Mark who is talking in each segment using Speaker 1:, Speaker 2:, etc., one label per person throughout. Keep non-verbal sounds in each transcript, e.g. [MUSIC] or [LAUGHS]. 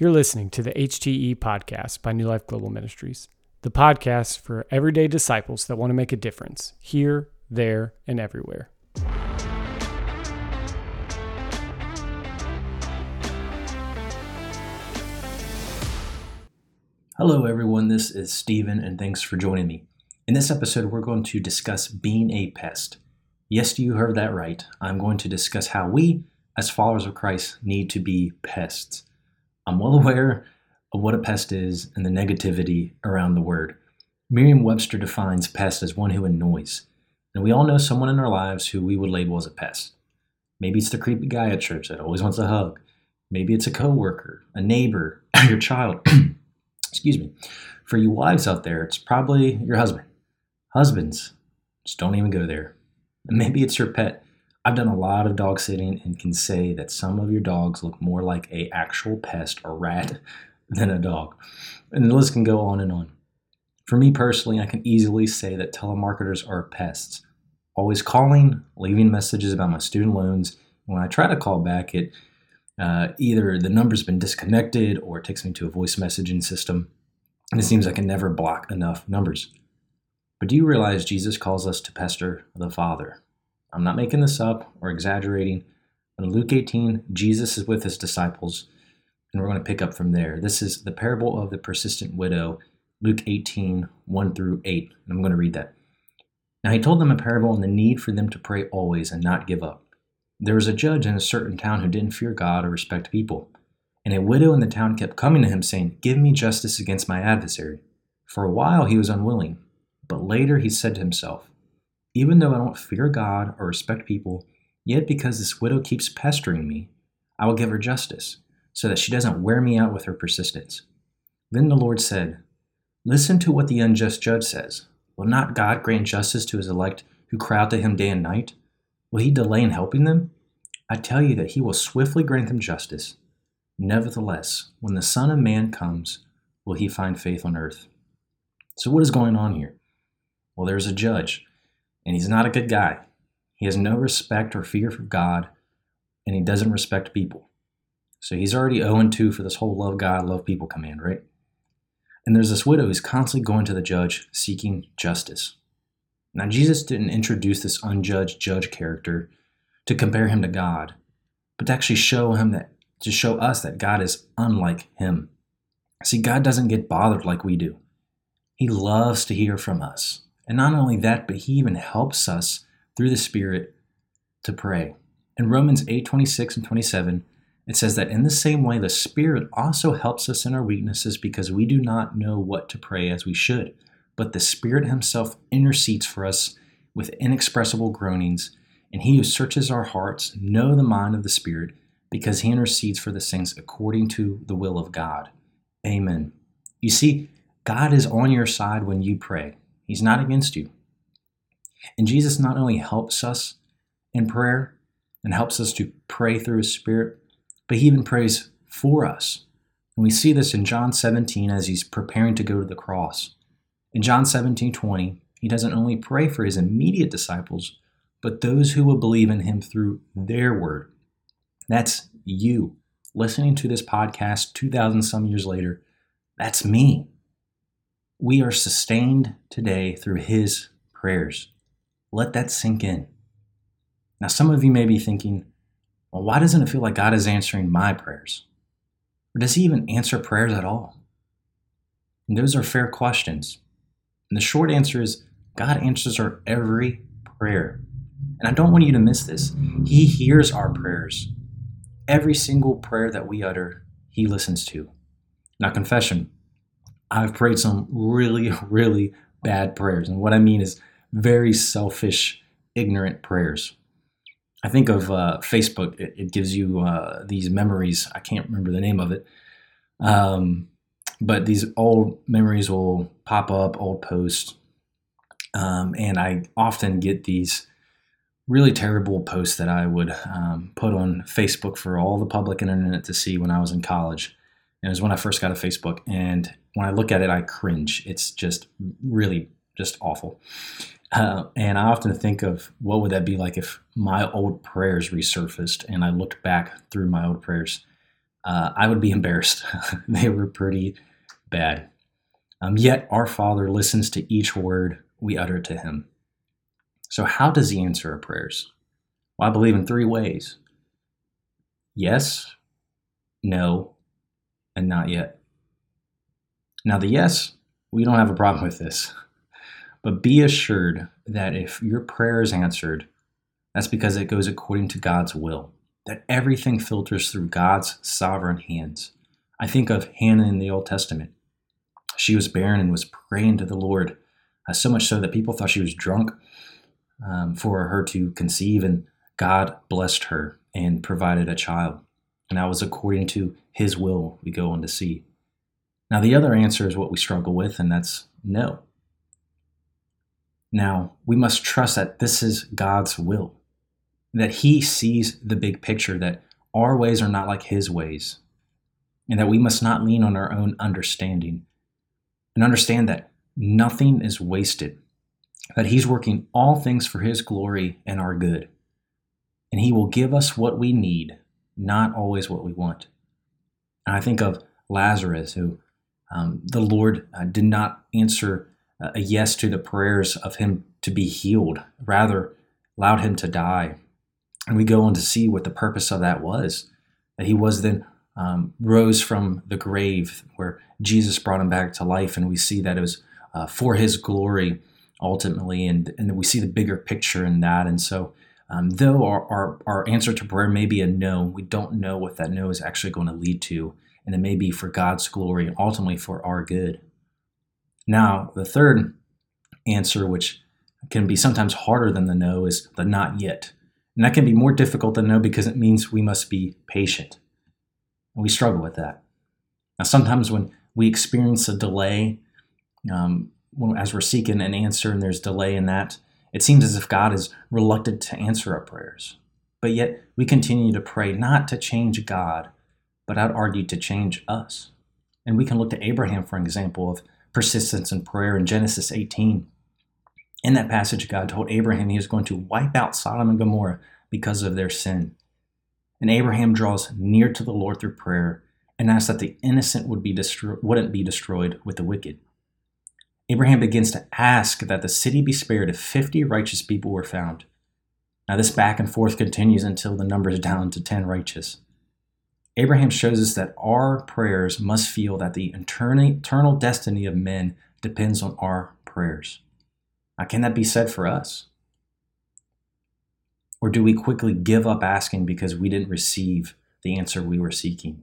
Speaker 1: You're listening to the HTE podcast by New Life Global Ministries, the podcast for everyday disciples that want to make a difference here, there, and everywhere.
Speaker 2: Hello, everyone. This is Steven, and thanks for joining me. In this episode, we're going to discuss being a pest. Yes, you heard that right. I'm going to discuss how we, as followers of Christ, need to be pests. I'm well [LAUGHS] aware of what a pest is and the negativity around the word. Merriam Webster defines pest as one who annoys. And we all know someone in our lives who we would label as a pest. Maybe it's the creepy guy at church that always wants a hug. Maybe it's a coworker, a neighbor, [CLEARS THROAT] your child. [CLEARS THROAT] Excuse me. For you wives out there, it's probably your husband. Husbands, just don't even go there. And maybe it's your pet. I've done a lot of dog sitting and can say that some of your dogs look more like a actual pest or rat [LAUGHS] than a dog. And the list can go on and on. For me personally, I can easily say that telemarketers are pests. Always calling, leaving messages about my student loans. When I try to call back, it uh, either the number's been disconnected or it takes me to a voice messaging system. And it seems I can never block enough numbers. But do you realize Jesus calls us to pester the Father? I'm not making this up or exaggerating. In Luke 18, Jesus is with his disciples, and we're going to pick up from there. This is the parable of the persistent widow, Luke 18, 1 through 8. And I'm going to read that. Now he told them a parable on the need for them to pray always and not give up. There was a judge in a certain town who didn't fear God or respect people. And a widow in the town kept coming to him, saying, Give me justice against my adversary. For a while he was unwilling. But later he said to himself, Even though I don't fear God or respect people, yet because this widow keeps pestering me, I will give her justice, so that she doesn't wear me out with her persistence. Then the Lord said, Listen to what the unjust judge says. Will not God grant justice to his elect who cry out to him day and night? Will he delay in helping them? I tell you that he will swiftly grant them justice. Nevertheless, when the Son of Man comes, will he find faith on earth? So, what is going on here? Well, there's a judge, and he's not a good guy. He has no respect or fear for God, and he doesn't respect people. So he's already 0 2 for this whole love God, love people command, right? And there's this widow who's constantly going to the judge seeking justice. Now, Jesus didn't introduce this unjudged judge character to compare him to God, but to actually show him that, to show us that God is unlike him. See, God doesn't get bothered like we do. He loves to hear from us. And not only that, but he even helps us through the Spirit to pray. In Romans 8 26 and 27, it says that in the same way, the Spirit also helps us in our weaknesses because we do not know what to pray as we should. But the Spirit Himself intercedes for us with inexpressible groanings, and He who searches our hearts know the mind of the Spirit because He intercedes for the saints according to the will of God. Amen. You see, God is on your side when you pray. He's not against you. And Jesus not only helps us in prayer and helps us to pray through His Spirit, but He even prays for us. And we see this in John 17 as He's preparing to go to the cross. In John 17 20, He doesn't only pray for His immediate disciples, but those who will believe in Him through their word. That's you listening to this podcast 2,000 some years later. That's me. We are sustained today through His prayers. Let that sink in. Now, some of you may be thinking, well, why doesn't it feel like God is answering my prayers? Or does He even answer prayers at all? And those are fair questions. And the short answer is God answers our every prayer. And I don't want you to miss this. He hears our prayers. Every single prayer that we utter, He listens to. Now, confession I've prayed some really, [LAUGHS] really bad prayers. And what I mean is very selfish, ignorant prayers. I think of uh, Facebook, it, it, gives you uh, these memories. I can't remember the name of it. Um, but these old memories will pop up, old posts. Um, and I often get these really terrible posts that I would um, put on Facebook for all the public internet to see when I was in college. And it was when I first got a Facebook. And when I look at it, I cringe. It's just really just awful. Uh, and I often think of what would that be like if my old prayers resurfaced and I looked back through my old prayers. uh, I would be [LAUGHS] embarrassed. [LAUGHS] they were pretty bad. Um, yet our Father listens to each word we utter to Him. So, how does He answer our prayers? Well, I believe in three ways yes, no, and not yet. Now, the yes, we don't have a problem with this. But be assured that if your prayer is answered, that's because it goes according to God's will, that everything filters through God's sovereign hands. I think of Hannah in the Old Testament. She was barren and was praying to the Lord, uh, so much so that people thought she was drunk um, for her to conceive, and God blessed her and provided a child. And that was according to His will, we go on to see. Now, the other answer is what we struggle with, and that's no. Now, we must trust that this is God's will, that He sees the big picture, that our ways are not like His ways, and that we must not lean on our own understanding, and understand that nothing is wasted, that He's working all things for His glory and our good, and He will give us what we need, not always what we want. And I think of Lazarus, who um, the Lord uh, did not answer a yes to the prayers of him to be healed, rather allowed him to die. And we go on to see what the purpose of that was. That he was then um, rose from the grave where Jesus brought him back to life. And we see that it was uh, for his glory ultimately. And, and we see the bigger picture in that. And so, um, though our, our, our answer to prayer may be a no, we don't know what that no is actually going to lead to. And it may be for God's glory ultimately for our good. Now, the third answer, which can be sometimes harder than the no, is the not yet. And that can be more difficult than no because it means we must be patient. And we struggle with that. Now, sometimes when we experience a delay, um, as we're seeking an answer and there's delay in that, it seems as if God is reluctant to answer our prayers. But yet we continue to pray not to change God, but I'd argue to change us. And we can look to Abraham for an example of persistence in prayer in Genesis 18. In that passage, God told Abraham he was going to wipe out Sodom and Gomorrah because of their sin. And Abraham draws near to the Lord through prayer and asks that the innocent would be destro- wouldn't be destroyed with the wicked. Abraham begins to ask that the city be spared if 50 righteous people were found. Now, this back and forth continues until the number is down to 10 righteous. Abraham shows us that our prayers must feel that the eternal destiny of men depends on our prayers. Now, can that be said for us? Or do we quickly give up asking because we didn't receive the answer we were seeking?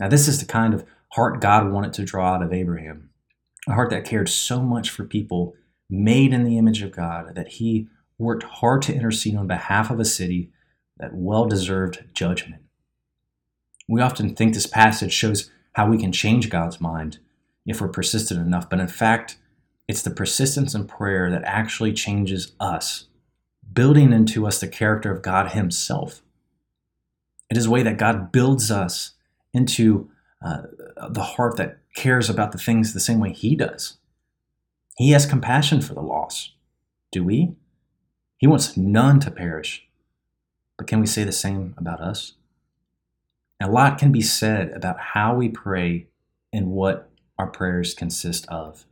Speaker 2: Now, this is the kind of heart God wanted to draw out of Abraham a heart that cared so much for people made in the image of God that he worked hard to intercede on behalf of a city that well deserved judgment. We often think this passage shows how we can change God's mind if we're persistent enough, but in fact, it's the persistence in prayer that actually changes us, building into us the character of God Himself. It is a way that God builds us into uh, the heart that cares about the things the same way He does. He has compassion for the lost. Do we? He wants none to perish. But can we say the same about us? A lot can be said about how we pray and what our prayers consist of.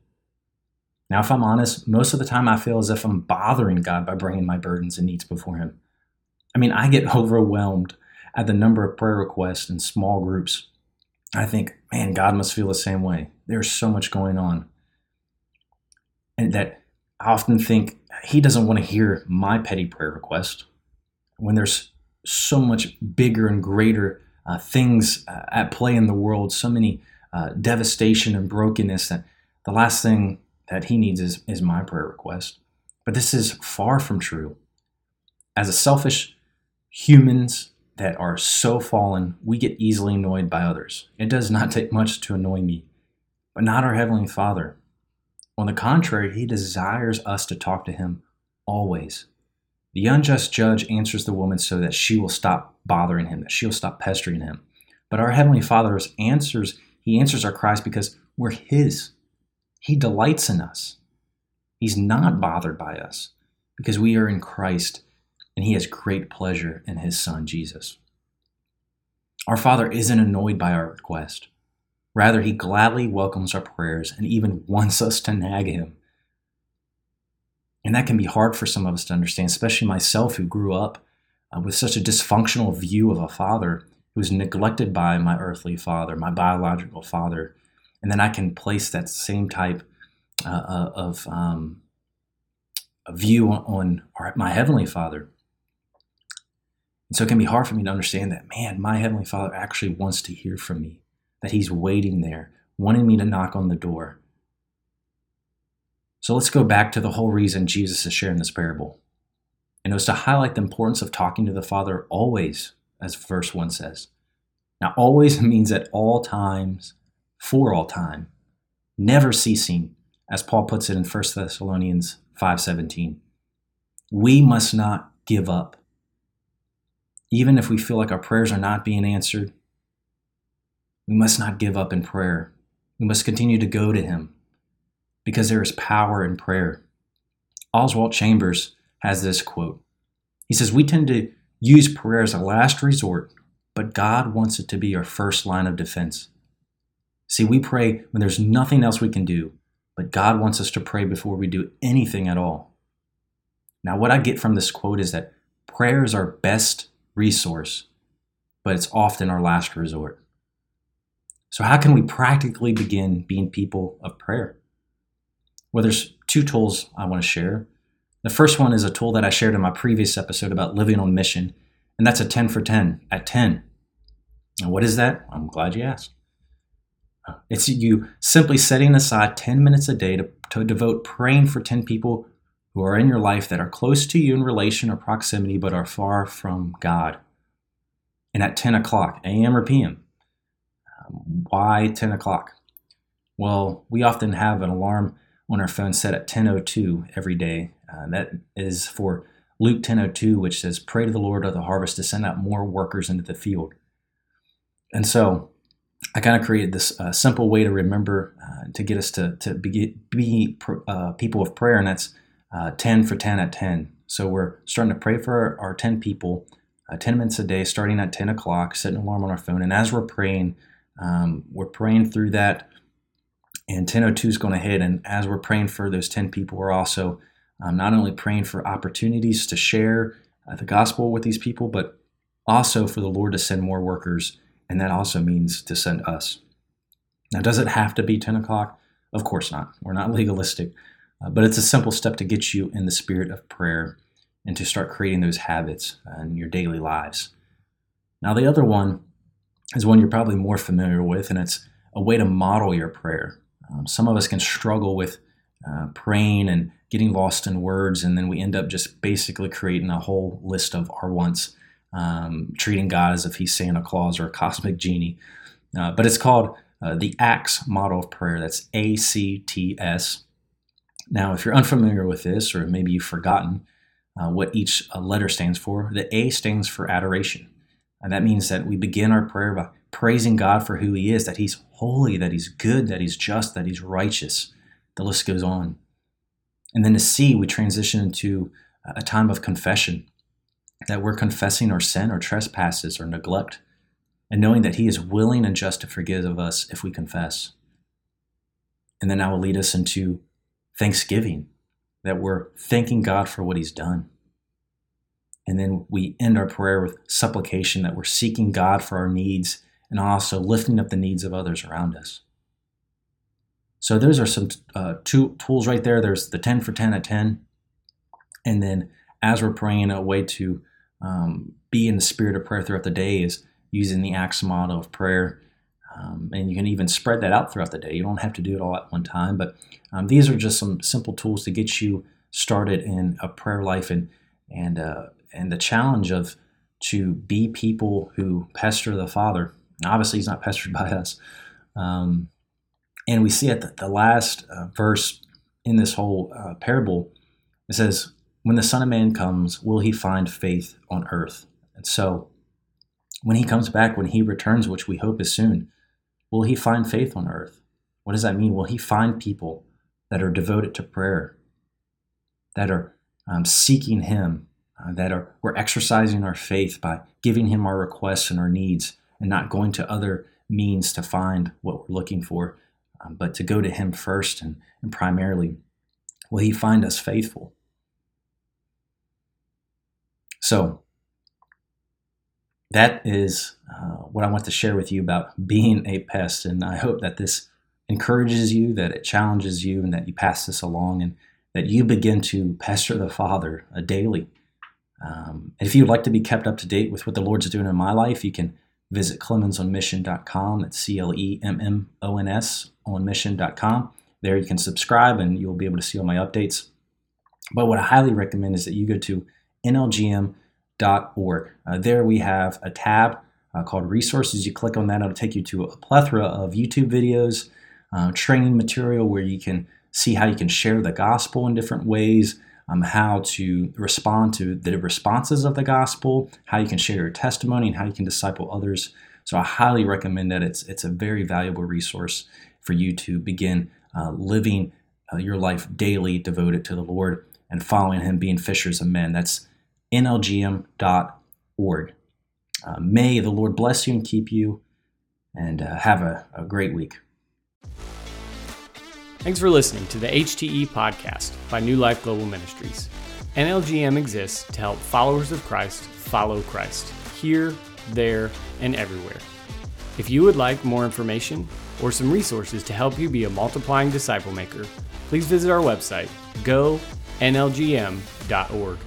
Speaker 2: Now, if I'm honest, most of the time I feel as if I'm bothering God by bringing my burdens and needs before Him. I mean, I get [LAUGHS] overwhelmed at the number of prayer requests in small groups. I think, man, God must feel the same way. There's so much going on. And that I often think He doesn't want to hear my petty prayer request when there's so much bigger and greater uh, things uh, at play in the world, so many uh, devastation and brokenness that the last thing that he needs is, is my prayer request. But this is far from true. As a selfish humans that are so fallen, we get easily annoyed by others. It does not take much to annoy me, but not our Heavenly Father. On the contrary, He desires us to talk to Him always. The unjust judge answers the woman so that she will stop bothering him, that she'll stop pestering him. But our Heavenly Father answers, He answers our cries because we're His. He delights in us. He's not bothered by us because we are in Christ and He has great pleasure in His Son, Jesus. Our Father isn't annoyed by our request. Rather, He gladly welcomes our prayers and even [LAUGHS] wants us to nag Him. And that can be hard for some of us to understand, especially myself who grew up uh, with such a dysfunctional view of a father who was neglected by my earthly father, my biological father. And then I can place that same type uh, uh of um, view on, on my heavenly father. And so it can be hard for me to understand that, man, my heavenly father actually wants to hear from me, that he's waiting there, wanting me to knock on the door. So let's go back to the whole reason Jesus is sharing this parable. And it was to highlight the importance of talking to the Father always, as verse 1 says. Now, always [LAUGHS] means at all times, for all time, never ceasing, as Paul puts it in 1 Thessalonians 5:17. We must not give up. Even if we feel like our prayers are not being answered, we must not give up in prayer. We must continue to go to him because there is power in prayer. Oswald Chambers has this quote. He says, We tend to use prayer as a last resort, but God wants it to be our first line of defense. See, we pray when there's nothing else we can do, but God wants us to pray before we do anything at all. Now, what I get from this quote is that prayer is our best resource, but it's often our last resort. So, how can we practically begin being people of prayer? Well, there's two tools I want to share. The first one is a tool that I shared in my previous episode about living on mission, and that's a 10 for 10 at 10. Now, what is that? I'm glad you asked. It's you simply setting aside 10 minutes a day to, to devote praying for 10 people who are in your life that are close to you in relation or proximity but are far from God. And at 10 o'clock, AM or PM. Why 10 o'clock? Well, we often have an alarm on our phone set at 10:02 every day. Uh, that is for Luke 10:02, which says, "Pray to the Lord of the harvest to send out more workers into the field." And so, I kind of created this uh, simple way to remember uh, to get us to to be, be uh, people of prayer, and that's uh, 10 for 10 at 10. So we're starting to pray for our, our 10 people, uh, 10 minutes a day, starting at 10 o'clock, setting an alarm on our phone, and as we're praying, um, we're praying through that and 1002 is going to hit. And as we're praying for those 10 people, we're also um, not only praying for opportunities to share uh, the gospel with these people, but also for the Lord to send more workers. And that also means to send us. Now, does it have to be 10 o'clock? Of course not. We're not [LAUGHS] legalistic. Uh, but it's a simple step to get you in the spirit of prayer and to start creating those habits in your daily lives. Now, the other one is one you're probably more familiar with, and it's a way to model your prayer. Um, some of us can struggle with uh, praying and getting lost in words, and then we end up just basically creating a whole list of our wants, um, treating God as if He's Santa Claus or a cosmic genie. Uh, but it's called uh, the ACTS model of prayer. That's A C T S. Now, if you're unfamiliar with this, or maybe you've forgotten uh, what each uh, letter stands for, the A stands for adoration. And that means that we begin our prayer by praising God for who He is, that He's holy, that He's good, that He's just, that He's righteous. The list goes on. And then to see, we transition into a time of confession, that we're confessing our sin or trespasses or neglect, and knowing that He is willing and just to forgive of us if we confess. And then that will lead us into thanksgiving, that we're thanking God for what He's done. And then we end our prayer with supplication that we're seeking God for our needs and also lifting up the needs of others around us. So those are some uh, two tools right there. There's the 10 for 10 at 10. And then as we're praying, a way to um, be in the spirit of prayer throughout the day is using the model of prayer. Um, and you can even spread that out throughout the day. You don't have to do it all at one time, but um, these are just some simple tools to get you started in a prayer life and and uh, and the challenge of to be people who pester the Father Obviously, he's not [LAUGHS] pestered by us. Um, and we see at the, the last uh, verse in this whole uh, parable, it says, When the Son of Man comes, will he find faith on earth? And so, when he comes back, when he returns, which we hope is soon, will he find faith on earth? What does that mean? Will he find people that are devoted to prayer, that are um, seeking him, uh, that are we're exercising our faith by giving him our requests and our needs, and not going to other means to find what we're looking for, um, but to go to Him first and, and primarily, will He find us faithful? So, that is uh, what I want to share with you about being a pest. And I hope that this encourages you, that it challenges you, and that you pass this along and that you begin to pester the Father uh, daily. Um, and if you'd like to be kept up to date with what the Lord's doing in my life, you can visit clemmonsonmission.com. That's C L E M M O N S on mission.com. There you can subscribe and you'll be able to see all my updates. But what I highly recommend is that you go to nlgm.org. Uh, there we have a tab uh, called Resources. You click on that, it'll take you to a plethora of YouTube videos, uh, training material where you can see how you can share the gospel in different ways, um, how to respond to the responses of the gospel, how you can share your testimony, and how you can disciple others. So I highly recommend that. It's it's a very valuable resource for you to begin uh, living uh, your life daily devoted to the Lord and following Him, being fishers of men. That's nlgm.org. Uh, may the Lord bless you and keep you, and uh, have a, a great week.
Speaker 1: Thanks for listening to the HTE podcast by New Life Global Ministries. NLGM exists to help followers of Christ follow Christ here, there, and everywhere. If you would like more information or some resources to help you be a multiplying disciple maker, please visit our website, gonlgm.org.